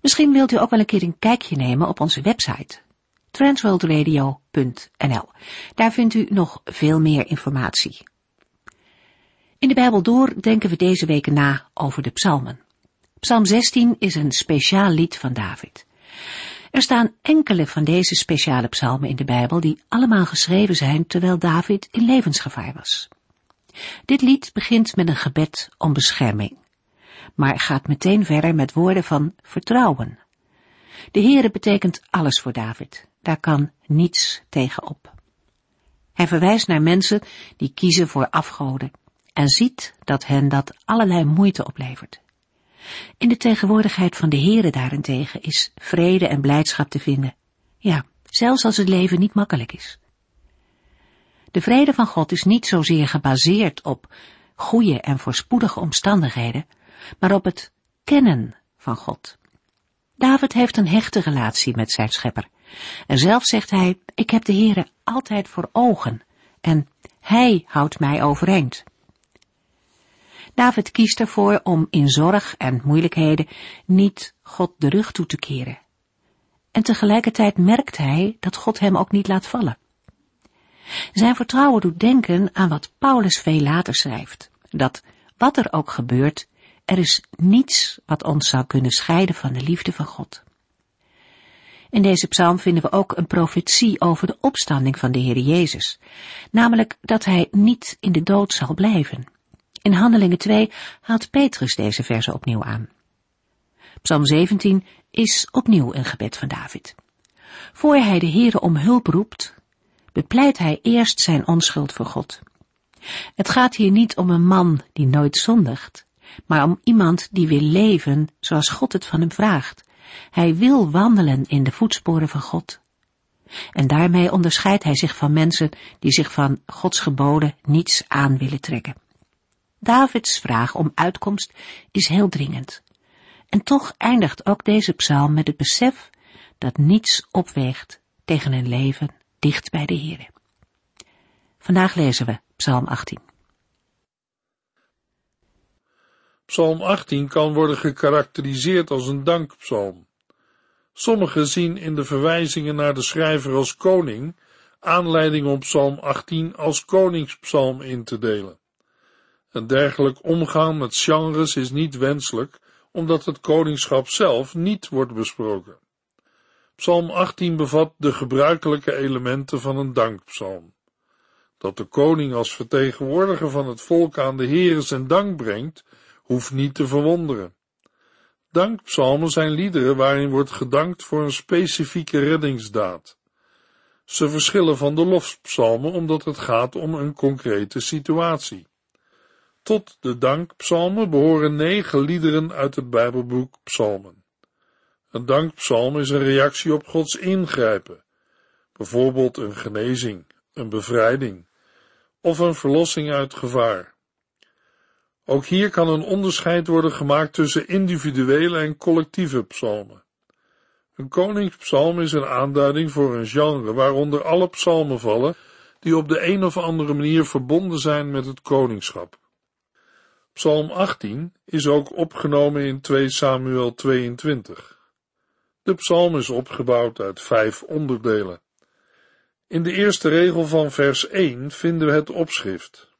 Misschien wilt u ook wel een keer een kijkje nemen op onze website transworldradio.nl. Daar vindt u nog veel meer informatie. In de Bijbel door denken we deze weken na over de psalmen. Psalm 16 is een speciaal lied van David. Er staan enkele van deze speciale psalmen in de Bijbel die allemaal geschreven zijn terwijl David in levensgevaar was. Dit lied begint met een gebed om bescherming maar gaat meteen verder met woorden van vertrouwen. De Heere betekent alles voor David. Daar kan niets tegen op. Hij verwijst naar mensen die kiezen voor afgoden en ziet dat hen dat allerlei moeite oplevert. In de tegenwoordigheid van de Heere daarentegen is vrede en blijdschap te vinden. Ja, zelfs als het leven niet makkelijk is. De vrede van God is niet zozeer gebaseerd op goede en voorspoedige omstandigheden, maar op het kennen van God. David heeft een hechte relatie met zijn schepper. En zelf zegt hij, ik heb de Heere altijd voor ogen en hij houdt mij overeind. David kiest ervoor om in zorg en moeilijkheden niet God de rug toe te keren. En tegelijkertijd merkt hij dat God hem ook niet laat vallen. Zijn vertrouwen doet denken aan wat Paulus veel later schrijft, dat wat er ook gebeurt, er is niets wat ons zou kunnen scheiden van de liefde van God. In deze psalm vinden we ook een profetie over de opstanding van de Heer Jezus, namelijk dat hij niet in de dood zal blijven. In Handelingen 2 haalt Petrus deze verse opnieuw aan. Psalm 17 is opnieuw een gebed van David. Voor hij de Heere om hulp roept, bepleit hij eerst zijn onschuld voor God. Het gaat hier niet om een man die nooit zondigt, maar om iemand die wil leven zoals God het van hem vraagt. Hij wil wandelen in de voetsporen van God. En daarmee onderscheidt hij zich van mensen die zich van Gods geboden niets aan willen trekken. Davids vraag om uitkomst is heel dringend. En toch eindigt ook deze psalm met het besef dat niets opweegt tegen een leven dicht bij de Here. Vandaag lezen we Psalm 18. Psalm 18 kan worden gekarakteriseerd als een dankpsalm. Sommigen zien in de verwijzingen naar de schrijver als koning aanleiding om Psalm 18 als koningspsalm in te delen. Een dergelijk omgaan met genres is niet wenselijk, omdat het koningschap zelf niet wordt besproken. Psalm 18 bevat de gebruikelijke elementen van een dankpsalm. Dat de koning als vertegenwoordiger van het volk aan de Heere zijn dank brengt, hoeft niet te verwonderen. Dankpsalmen zijn liederen waarin wordt gedankt voor een specifieke reddingsdaad. Ze verschillen van de lofpsalmen omdat het gaat om een concrete situatie. Tot de dankpsalmen behoren negen liederen uit het Bijbelboek Psalmen. Een dankpsalm is een reactie op Gods ingrijpen, bijvoorbeeld een genezing, een bevrijding of een verlossing uit gevaar. Ook hier kan een onderscheid worden gemaakt tussen individuele en collectieve psalmen. Een koningspsalm is een aanduiding voor een genre waaronder alle psalmen vallen die op de een of andere manier verbonden zijn met het koningschap. Psalm 18 is ook opgenomen in 2 Samuel 22. De psalm is opgebouwd uit vijf onderdelen. In de eerste regel van vers 1 vinden we het opschrift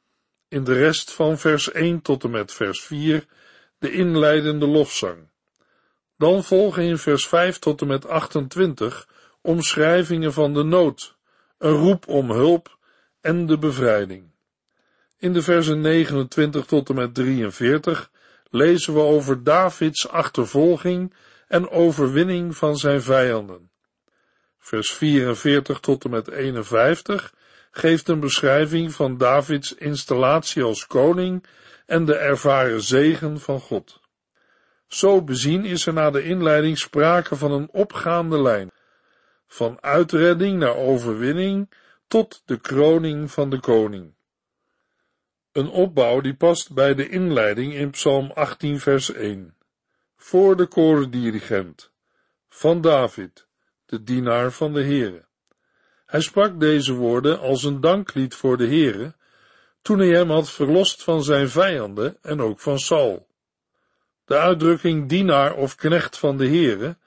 in de rest van vers 1 tot en met vers 4 de inleidende lofzang. Dan volgen in vers 5 tot en met 28 omschrijvingen van de nood, een roep om hulp en de bevrijding. In de versen 29 tot en met 43 lezen we over Davids achtervolging en overwinning van zijn vijanden. Vers 44 tot en met 51 geeft een beschrijving van Davids installatie als koning en de ervaren zegen van God. Zo bezien is er na de inleiding sprake van een opgaande lijn, van uitredding naar overwinning tot de kroning van de koning. Een opbouw die past bij de inleiding in Psalm 18 vers 1. Voor de korendirigent, van David, de dienaar van de Heere. Hij sprak deze woorden als een danklied voor de Heere, toen hij hem had verlost van zijn vijanden en ook van Saul. De uitdrukking dienaar of knecht van de Heere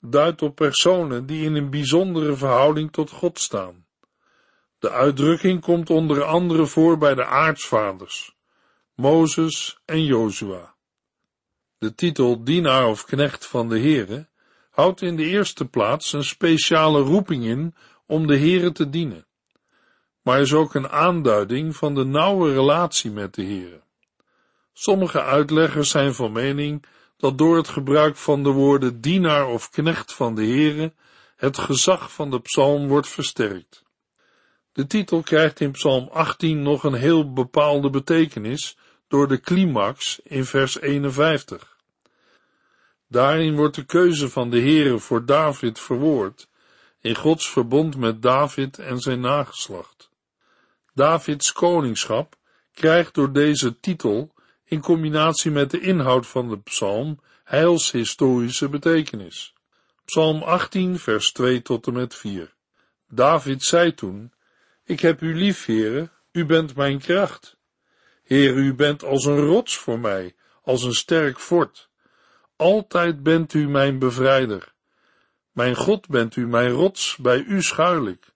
duidt op personen die in een bijzondere verhouding tot God staan. De uitdrukking komt onder andere voor bij de aartsvaders, Mozes en Jozua. De titel dienaar of knecht van de Heere houdt in de eerste plaats een speciale roeping in om de Heere te dienen, maar is ook een aanduiding van de nauwe relatie met de Heere. Sommige uitleggers zijn van mening dat door het gebruik van de woorden dienaar of knecht van de Heere het gezag van de psalm wordt versterkt. De titel krijgt in Psalm 18 nog een heel bepaalde betekenis door de climax in vers 51. Daarin wordt de keuze van de Heere voor David verwoord in Gods verbond met David en zijn nageslacht. Davids koningschap krijgt door deze titel in combinatie met de inhoud van de psalm heilshistorische betekenis. Psalm 18 vers 2 tot en met 4. David zei toen, ik heb u lief, heren, u bent mijn kracht. Heer, u bent als een rots voor mij, als een sterk fort. Altijd bent u mijn bevrijder. Mijn God bent u mijn rots, bij u schuil ik.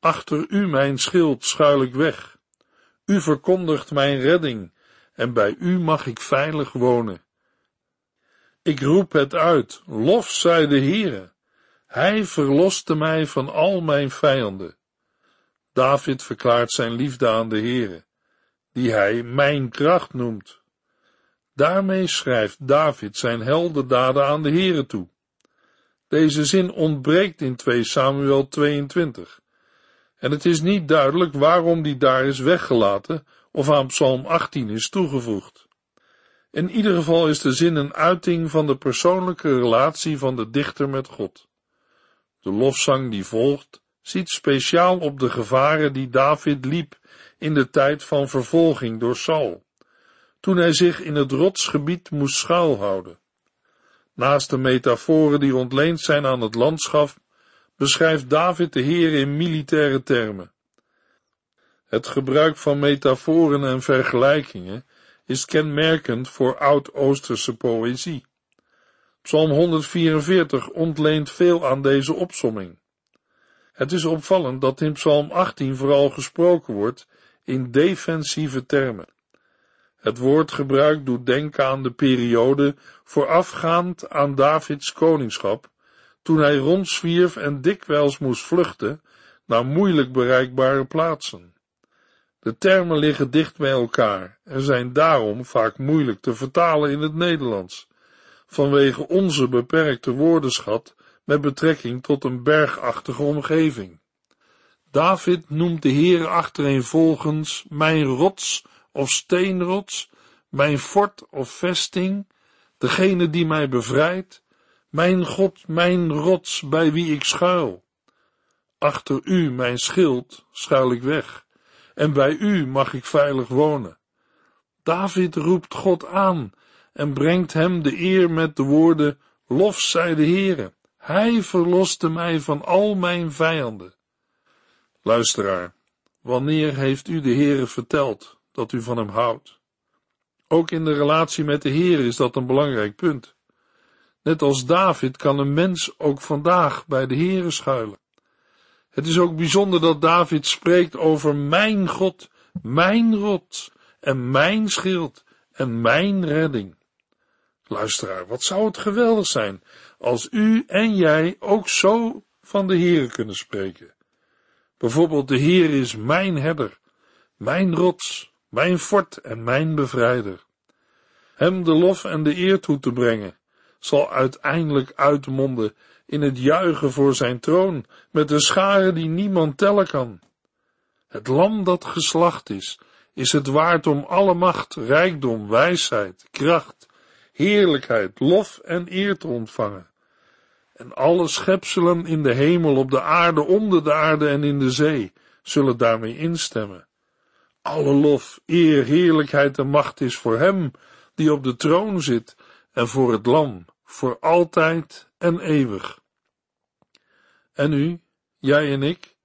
Achter u mijn schild schuil ik weg. U verkondigt mijn redding, en bij u mag ik veilig wonen. Ik roep het uit, lof zij de Heere. Hij verloste mij van al mijn vijanden. David verklaart zijn liefde aan de Heere, die hij mijn kracht noemt. Daarmee schrijft David zijn heldendaden aan de Heere toe. Deze zin ontbreekt in 2 Samuel 22. En het is niet duidelijk waarom die daar is weggelaten of aan Psalm 18 is toegevoegd. In ieder geval is de zin een uiting van de persoonlijke relatie van de dichter met God. De lofzang die volgt ziet speciaal op de gevaren die David liep in de tijd van vervolging door Saul, toen hij zich in het rotsgebied moest schuilhouden. Naast de metaforen die ontleend zijn aan het landschap, beschrijft David de Heer in militaire termen. Het gebruik van metaforen en vergelijkingen is kenmerkend voor oud-Oosterse poëzie. Psalm 144 ontleent veel aan deze opsomming. Het is opvallend dat in Psalm 18 vooral gesproken wordt in defensieve termen. Het woordgebruik doet denken aan de periode voorafgaand aan Davids koningschap, toen hij rondzwierf en dikwijls moest vluchten naar moeilijk bereikbare plaatsen. De termen liggen dicht bij elkaar en zijn daarom vaak moeilijk te vertalen in het Nederlands, vanwege onze beperkte woordenschat met betrekking tot een bergachtige omgeving. David noemt de Heer achtereenvolgens mijn rots of steenrots, mijn fort of vesting, degene die mij bevrijdt, mijn God, mijn rots bij wie ik schuil. Achter u, mijn schild, schuil ik weg, en bij u mag ik veilig wonen. David roept God aan en brengt hem de eer met de woorden, lof zij de Heere. Hij verloste mij van al mijn vijanden. Luisteraar, wanneer heeft u de Heere verteld dat u van hem houdt? Ook in de relatie met de Heer is dat een belangrijk punt. Net als David kan een mens ook vandaag bij de Heere schuilen. Het is ook bijzonder dat David spreekt over mijn God, mijn rot en mijn schild en mijn redding. Luisteraar, wat zou het geweldig zijn als u en jij ook zo van de Heere kunnen spreken. Bijvoorbeeld, de Heer is mijn herder, mijn rots, mijn fort en mijn bevrijder. Hem de lof en de eer toe te brengen, zal uiteindelijk uitmonden in het juichen voor zijn troon, met een schare die niemand tellen kan. Het lam dat geslacht is, is het waard om alle macht, rijkdom, wijsheid, kracht, heerlijkheid, lof en eer te ontvangen. En alle schepselen in de hemel, op de aarde, onder de aarde en in de zee zullen daarmee instemmen. Alle lof, eer, heerlijkheid en macht is voor Hem die op de troon zit en voor het Lam, voor altijd en eeuwig. En u, jij en ik,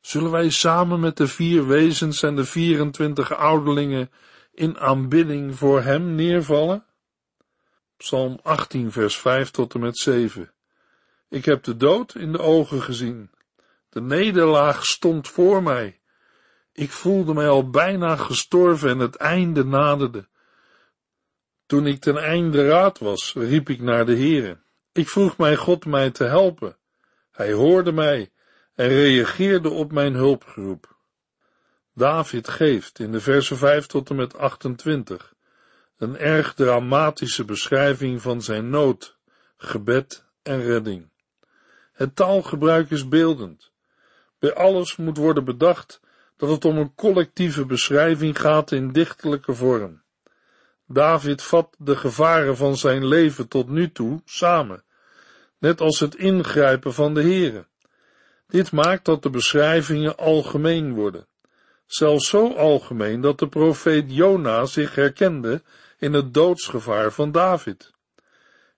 zullen wij samen met de vier wezens en de 24 ouderlingen in aanbidding voor Hem neervallen? Psalm 18, vers 5 tot en met 7. Ik heb de dood in de ogen gezien. De nederlaag stond voor mij. Ik voelde mij al bijna gestorven en het einde naderde. Toen ik ten einde raad was, riep ik naar de Heere. Ik vroeg mijn God mij te helpen. Hij hoorde mij en reageerde op mijn hulpgeroep. David geeft in de versen 5 tot en met 28 een erg dramatische beschrijving van zijn nood, gebed en redding. Het taalgebruik is beeldend. Bij alles moet worden bedacht dat het om een collectieve beschrijving gaat in dichtelijke vorm. David vat de gevaren van zijn leven tot nu toe samen, net als het ingrijpen van de Heere. Dit maakt dat de beschrijvingen algemeen worden, zelfs zo algemeen dat de profeet Jona zich herkende in het doodsgevaar van David.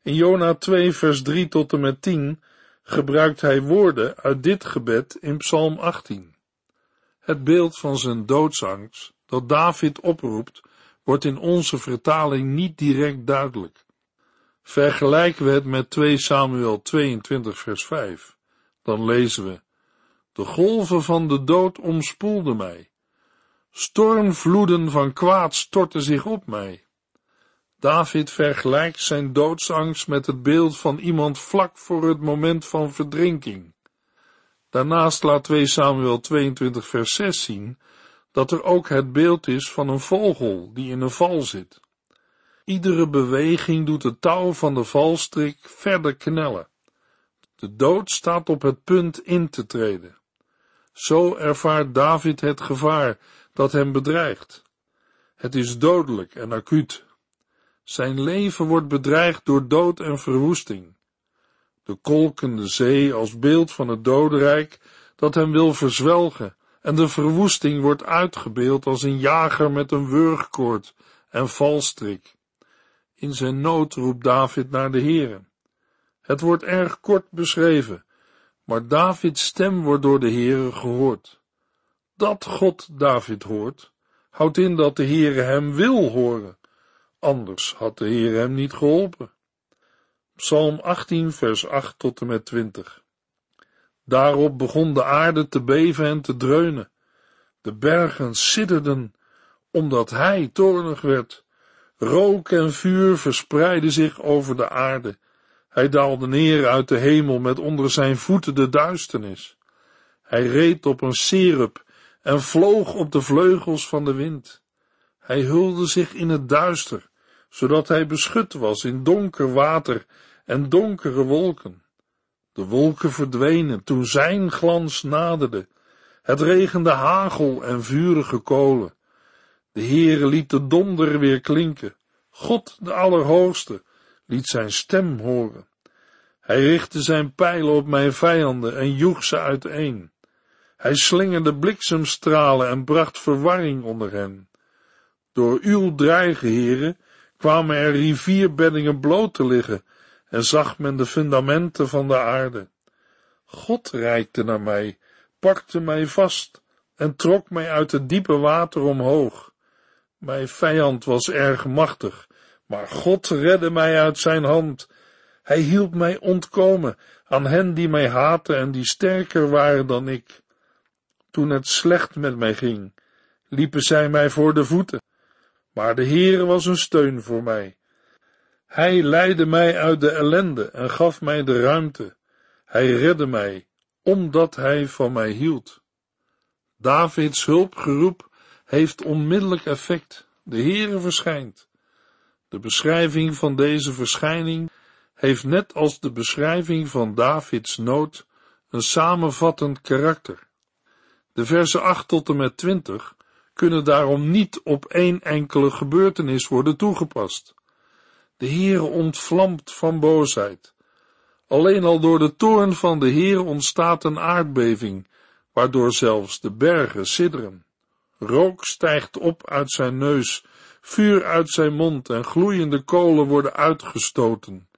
In Jona 2 vers 3 tot en met 10 gebruikt hij woorden uit dit gebed in Psalm 18. Het beeld van zijn doodsangst dat David oproept, wordt in onze vertaling niet direct duidelijk. Vergelijken we het met 2 Samuel 22 vers 5, dan lezen we, De golven van de dood omspoelden mij. Stormvloeden van kwaad stortten zich op mij. David vergelijkt zijn doodsangst met het beeld van iemand vlak voor het moment van verdrinking. Daarnaast laat 2 Samuel 22 vers 6 zien dat er ook het beeld is van een vogel die in een val zit. Iedere beweging doet het touw van de valstrik verder knellen. De dood staat op het punt in te treden. Zo ervaart David het gevaar dat hem bedreigt. Het is dodelijk en acuut. Zijn leven wordt bedreigd door dood en verwoesting. De kolkende zee als beeld van het dodenrijk dat hem wil verzwelgen en de verwoesting wordt uitgebeeld als een jager met een wurgkoord en valstrik. In zijn nood roept David naar de Heere. Het wordt erg kort beschreven, maar Davids stem wordt door de Heere gehoord. Dat God David hoort, houdt in dat de Heere hem wil horen Anders had de Heer hem niet geholpen. Psalm 18, vers 8 tot en met 20. Daarop begon de aarde te beven en te dreunen. De bergen sidderden, omdat hij toornig werd. Rook en vuur verspreidden zich over de aarde. Hij daalde neer uit de hemel met onder zijn voeten de duisternis. Hij reed op een serup en vloog op de vleugels van de wind. Hij hulde zich in het duister, zodat hij beschut was in donker water en donkere wolken. De wolken verdwenen toen zijn glans naderde. Het regende hagel en vurige kolen. De Heere liet de donder weer klinken. God, de Allerhoogste, liet zijn stem horen. Hij richtte zijn pijlen op mijn vijanden en joeg ze uiteen. Hij slingerde bliksemstralen en bracht verwarring onder hen. Door uw dreigen, heren, kwamen er rivierbeddingen bloot te liggen en zag men de fundamenten van de aarde. God reikte naar mij, pakte mij vast en trok mij uit het diepe water omhoog. Mijn vijand was erg machtig, maar God redde mij uit zijn hand. Hij hielp mij ontkomen aan hen die mij haatten en die sterker waren dan ik. Toen het slecht met mij ging, liepen zij mij voor de voeten maar de Heere was een steun voor mij. Hij leidde mij uit de ellende en gaf mij de ruimte. Hij redde mij, omdat hij van mij hield. Davids hulpgeroep heeft onmiddellijk effect. De Heere verschijnt. De beschrijving van deze verschijning heeft net als de beschrijving van Davids nood een samenvattend karakter. De versen 8 tot en met 20 kunnen daarom niet op één enkele gebeurtenis worden toegepast. De Heere ontvlamt van boosheid. Alleen al door de toorn van de Heer ontstaat een aardbeving, waardoor zelfs de bergen sidderen. Rook stijgt op uit zijn neus, vuur uit zijn mond en gloeiende kolen worden uitgestoten.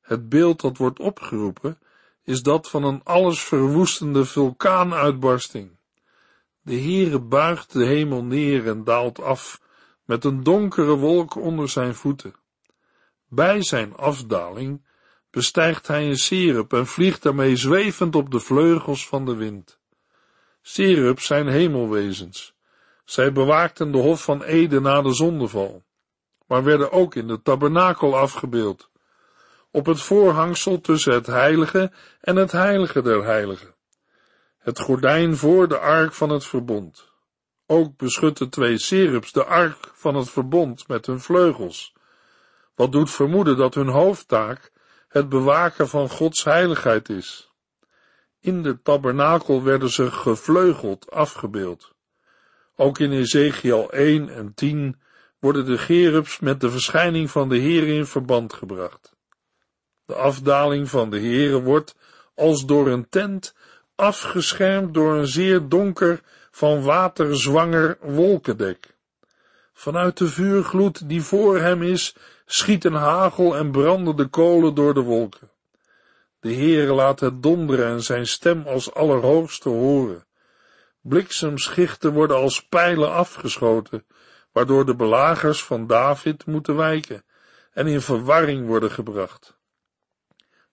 Het beeld dat wordt opgeroepen is dat van een allesverwoestende vulkaanuitbarsting. De Heere buigt de hemel neer en daalt af, met een donkere wolk onder zijn voeten. Bij zijn afdaling bestijgt hij een serup en vliegt daarmee zwevend op de vleugels van de wind. Serup zijn hemelwezens. Zij bewaakten de hof van Eden na de zondeval, maar werden ook in de tabernakel afgebeeld, op het voorhangsel tussen het heilige en het heilige der heiligen, het gordijn voor de ark van het verbond. Ook beschutten twee serups de ark van het verbond met hun vleugels, wat doet vermoeden dat hun hoofdtaak het bewaken van Gods heiligheid is. In de tabernakel werden ze gevleugeld afgebeeld. Ook in Ezekiel 1 en 10 worden de gerubs met de verschijning van de Heer in verband gebracht. De afdaling van de Heere wordt als door een tent afgeschermd door een zeer donker van water zwanger wolkendek. Vanuit de vuurgloed die voor hem is, schieten hagel en branden de kolen door de wolken. De Heere laat het donderen en zijn stem als allerhoogste horen. Bliksemschichten worden als pijlen afgeschoten, waardoor de belagers van David moeten wijken en in verwarring worden gebracht.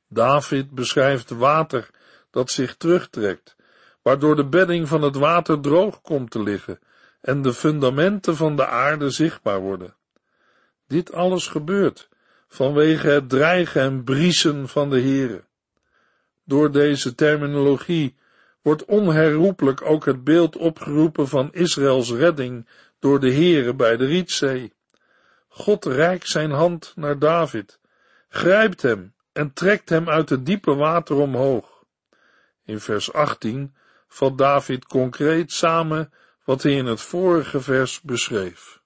David beschrijft water dat zich terugtrekt, waardoor de bedding van het water droog komt te liggen en de fundamenten van de aarde zichtbaar worden. Dit alles gebeurt vanwege het dreigen en briesen van de Heere. Door deze terminologie wordt onherroepelijk ook het beeld opgeroepen van Israëls redding door de Heere bij de Rietzee. God reikt zijn hand naar David, grijpt hem en trekt hem uit het diepe water omhoog. In vers 18 vat David concreet samen wat hij in het vorige vers beschreef.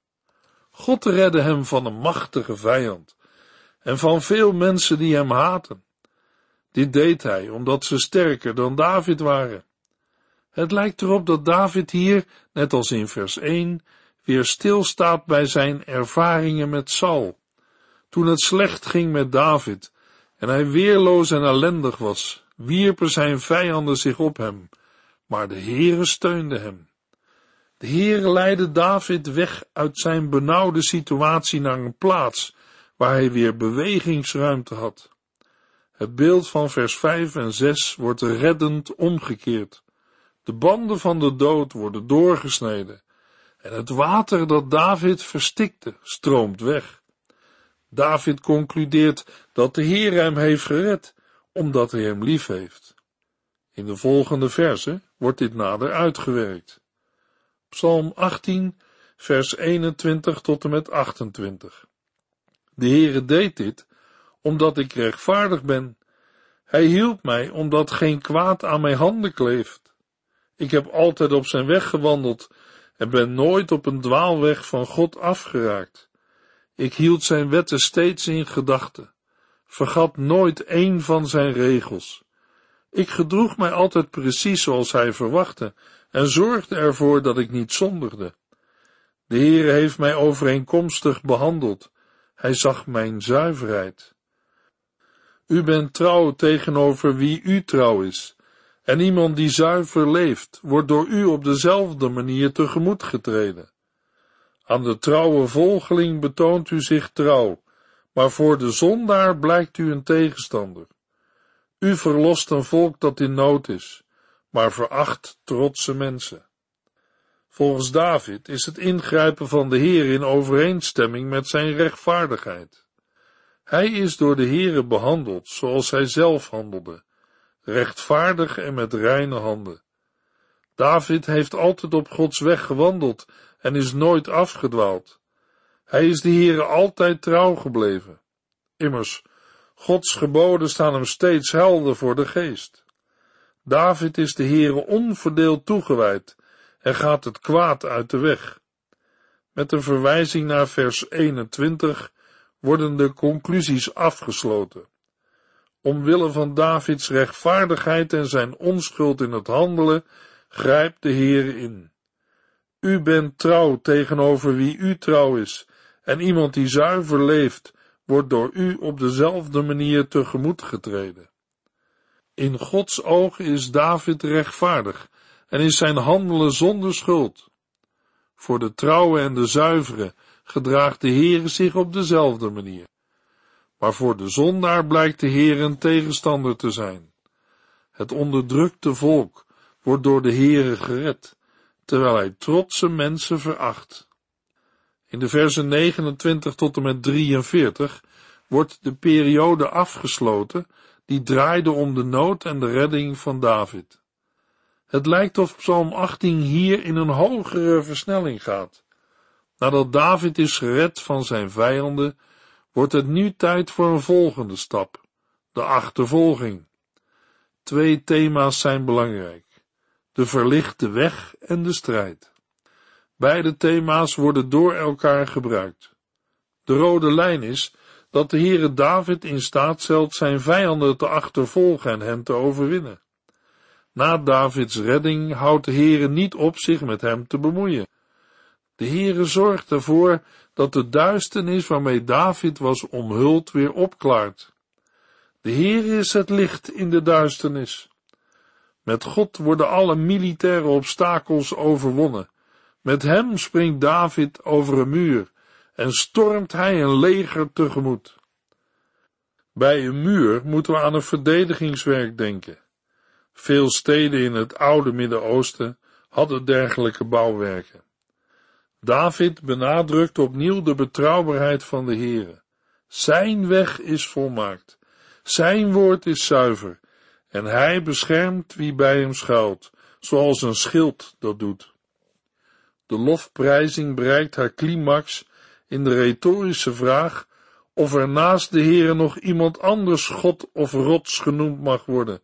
God redde hem van een machtige vijand en van veel mensen die hem haten. Dit deed hij omdat ze sterker dan David waren. Het lijkt erop dat David hier, net als in vers 1, weer stilstaat bij zijn ervaringen met Saul. Toen het slecht ging met David en hij weerloos en ellendig was, wierpen zijn vijanden zich op hem, maar de Heere steunde hem. De Heere leidde David weg uit zijn benauwde situatie naar een plaats waar hij weer bewegingsruimte had. Het beeld van vers 5 en 6 wordt reddend omgekeerd. De banden van de dood worden doorgesneden en het water dat David verstikte stroomt weg. David concludeert dat de Heer hem heeft gered, omdat hij hem lief heeft. In de volgende verse wordt dit nader uitgewerkt. Psalm 18, vers 21 tot en met 28. De Heere deed dit, omdat ik rechtvaardig ben. Hij hielp mij, omdat geen kwaad aan mijn handen kleeft. Ik heb altijd op zijn weg gewandeld en ben nooit op een dwaalweg van God afgeraakt. Ik hield zijn wetten steeds in gedachten, vergat nooit één van zijn regels. Ik gedroeg mij altijd precies zoals hij verwachtte en zorgde ervoor dat ik niet zondigde. De Heere heeft mij overeenkomstig behandeld. Hij zag mijn zuiverheid. U bent trouw tegenover wie u trouw is, en iemand die zuiver leeft, wordt door u op dezelfde manier tegemoet getreden. Aan de trouwe volgeling betoont u zich trouw, maar voor de zondaar blijkt u een tegenstander. U verlost een volk dat in nood is, maar veracht trotse mensen. Volgens David is het ingrijpen van de Heer in overeenstemming met zijn rechtvaardigheid. Hij is door de Heere behandeld zoals hij zelf handelde, rechtvaardig en met reine handen. David heeft altijd op Gods weg gewandeld en is nooit afgedwaald. Hij is de Heere altijd trouw gebleven. Immers, Gods geboden staan hem steeds helder voor de geest. David is de Heere onverdeeld toegewijd en gaat het kwaad uit de weg. Met een verwijzing naar vers 21 worden de conclusies afgesloten. Omwille van Davids rechtvaardigheid en zijn onschuld in het handelen, grijpt de Heer in. U bent trouw tegenover wie u trouw is, en iemand die zuiver leeft, wordt door u op dezelfde manier tegemoet getreden. In Gods ogen is David rechtvaardig en is zijn handelen zonder schuld. Voor de trouwe en de zuivere gedraagt de Heere zich op dezelfde manier. Maar voor de zondaar blijkt de Heer een tegenstander te zijn. Het onderdrukte volk wordt door de Heere gered, terwijl hij trotse mensen veracht. In de versen 29 tot en met 43 wordt de periode afgesloten die draaide om de nood en de redding van David. Het lijkt of Psalm 18 hier in een hogere versnelling gaat. Nadat David is gered van zijn vijanden, wordt het nu tijd voor een volgende stap, de achtervolging. Twee thema's zijn belangrijk: de verlichte weg en de strijd. Beide thema's worden door elkaar gebruikt. De rode lijn is dat de Heere David in staat stelt zijn vijanden te achtervolgen en hen te overwinnen. Na Davids redding houdt de Heere niet op zich met hem te bemoeien. De Heere zorgt ervoor dat de duisternis waarmee David was omhuld weer opklaart. De Heere is het licht in de duisternis. Met God worden alle militaire obstakels overwonnen. Met hem springt David over een muur en stormt hij een leger tegemoet. Bij een muur moeten we aan een verdedigingswerk denken. Veel steden in het oude Midden-Oosten hadden dergelijke bouwwerken. David benadrukt opnieuw de betrouwbaarheid van de Heere. Zijn weg is volmaakt. Zijn woord is zuiver. En hij beschermt wie bij hem schuilt, zoals een schild dat doet. De lofprijzing bereikt haar climax in de retorische vraag of er naast de Heere nog iemand anders God of rots genoemd mag worden.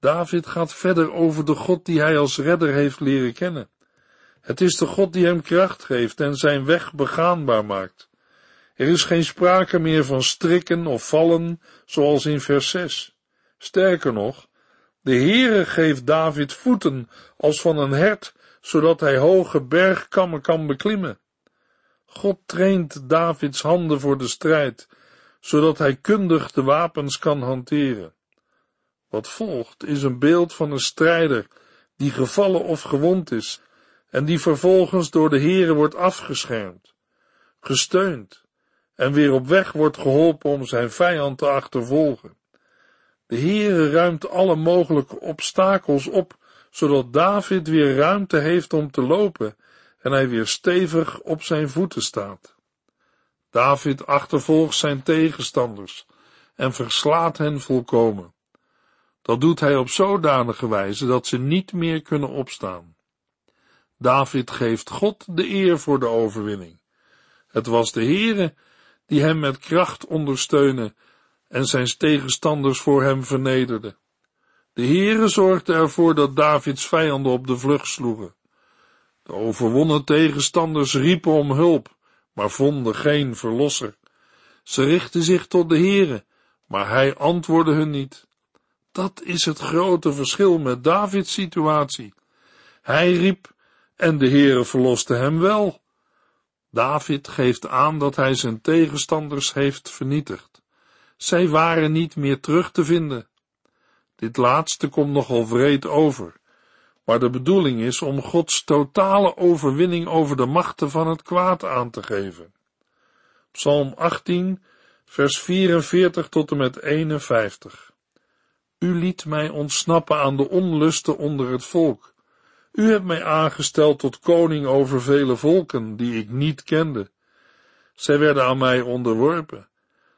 David gaat verder over de God die hij als redder heeft leren kennen. Het is de God die hem kracht geeft en zijn weg begaanbaar maakt. Er is geen sprake meer van strikken of vallen, zoals in vers 6. Sterker nog, de Heere geeft David voeten als van een hert, zodat hij hoge bergkammen kan beklimmen. God traint Davids handen voor de strijd, zodat hij kundig de wapens kan hanteren. Wat volgt is een beeld van een strijder die gevallen of gewond is en die vervolgens door de Heere wordt afgeschermd, gesteund en weer op weg wordt geholpen om zijn vijand te achtervolgen. De Heere ruimt alle mogelijke obstakels op, zodat David weer ruimte heeft om te lopen en hij weer stevig op zijn voeten staat. David achtervolgt zijn tegenstanders en verslaat hen volkomen. Dat doet hij op zodanige wijze dat ze niet meer kunnen opstaan. David geeft God de eer voor de overwinning. Het was de Heere die hem met kracht ondersteunde en zijn tegenstanders voor hem vernederde. De Heere zorgde ervoor dat Davids vijanden op de vlucht sloegen. De overwonnen tegenstanders riepen om hulp, maar vonden geen verlosser. Ze richtten zich tot de Heere, maar hij antwoordde hun niet. Dat is het grote verschil met Davids situatie. Hij riep en de Heere verloste hem wel. David geeft aan dat hij zijn tegenstanders heeft vernietigd. Zij waren niet meer terug te vinden. Dit laatste komt nogal wreed over, maar de bedoeling is om Gods totale overwinning over de machten van het kwaad aan te geven. Psalm 18, vers 44 tot en met 51. U liet mij ontsnappen aan de onlusten onder het volk. U hebt mij aangesteld tot koning over vele volken die ik niet kende. Zij werden aan mij onderworpen.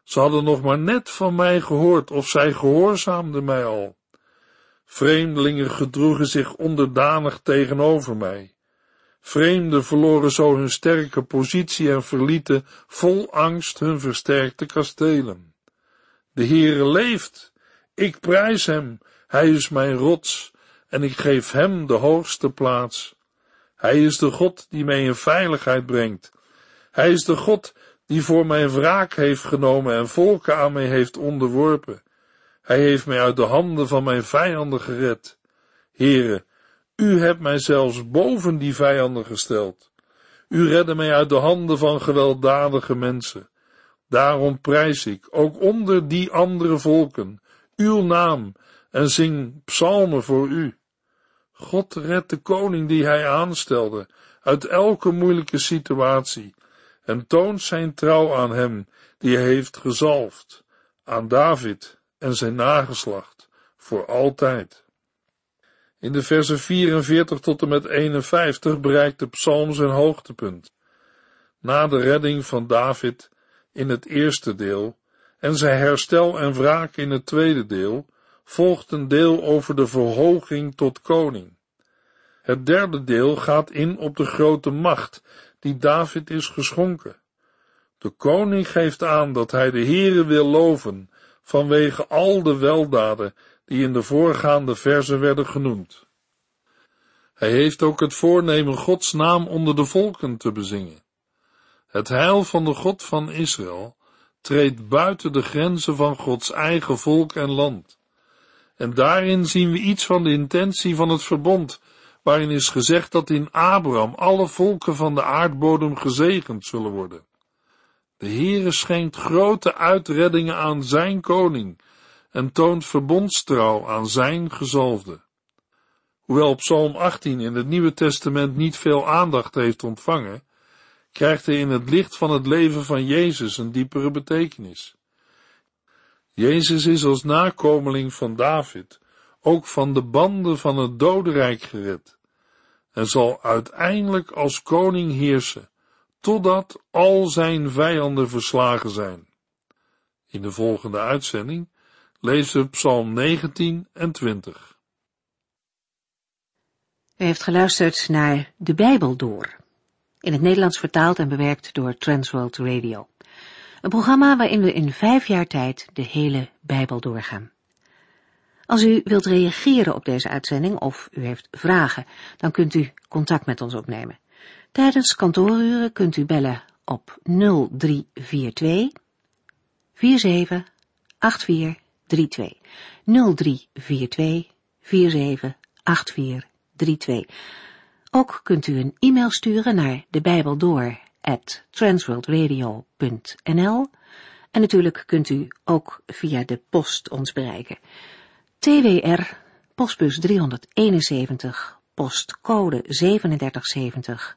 Ze hadden nog maar net van mij gehoord of zij gehoorzaamden mij al. Vreemdelingen gedroegen zich onderdanig tegenover mij. Vreemden verloren zo hun sterke positie en verlieten vol angst hun versterkte kastelen. De Heere leeft, ik prijs hem, hij is mijn rots, en ik geef hem de hoogste plaats. Hij is de God die mij in veiligheid brengt. Hij is de God die voor mij wraak heeft genomen en volken aan mij heeft onderworpen. Hij heeft mij uit de handen van mijn vijanden gered. Here, u hebt mij zelfs boven die vijanden gesteld. U redde mij uit de handen van gewelddadige mensen. Daarom prijs ik, ook onder die andere volken, uw naam en zing psalmen voor u. God redt de koning die hij aanstelde uit elke moeilijke situatie en toont zijn trouw aan hem die hij heeft gezalfd, aan David en zijn nageslacht, voor altijd. In de versen 44 tot en met 51 bereikt de psalm zijn hoogtepunt. Na de redding van David in het eerste deel en zijn herstel en wraak in het tweede deel, volgt een deel over de verhoging tot koning. Het derde deel gaat in op de grote macht die David is geschonken. De koning geeft aan dat hij de Heere wil loven vanwege al de weldaden die in de voorgaande verzen werden genoemd. Hij heeft ook het voornemen Gods naam onder de volken te bezingen. Het heil van de God van Israël treedt buiten de grenzen van Gods eigen volk en land. En daarin zien we iets van de intentie van het verbond, waarin is gezegd dat in Abraham alle volken van de aardbodem gezegend zullen worden. De Heere schenkt grote uitreddingen aan zijn koning en toont verbondstrouw aan zijn gezalfde. Hoewel Psalm 18 in het Nieuwe Testament niet veel aandacht heeft ontvangen, krijgt hij in het licht van het leven van Jezus een diepere betekenis. Jezus is als nakomeling van David ook van de banden van het dodenrijk gered en zal uiteindelijk als koning heersen, totdat al zijn vijanden verslagen zijn. In de volgende uitzending lezen we Psalm 19 en 20. U heeft geluisterd naar De Bijbel Door, in het Nederlands vertaald en bewerkt door Transworld Radio. Een programma waarin we in vijf jaar tijd de hele Bijbel doorgaan. Als u wilt reageren op deze uitzending of u heeft vragen, dan kunt u contact met ons opnemen. Tijdens kantooruren kunt u bellen op 0342 478432. 0342 478432. Ook kunt u een e-mail sturen naar de Bijbel door en natuurlijk kunt u ook via de post ons bereiken. TWR, postbus 371, postcode 3770,